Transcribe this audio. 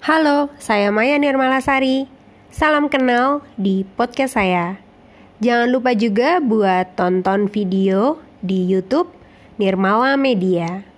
Halo, saya Maya Nirmalasari. Salam kenal di podcast saya. Jangan lupa juga buat tonton video di YouTube Nirmala Media.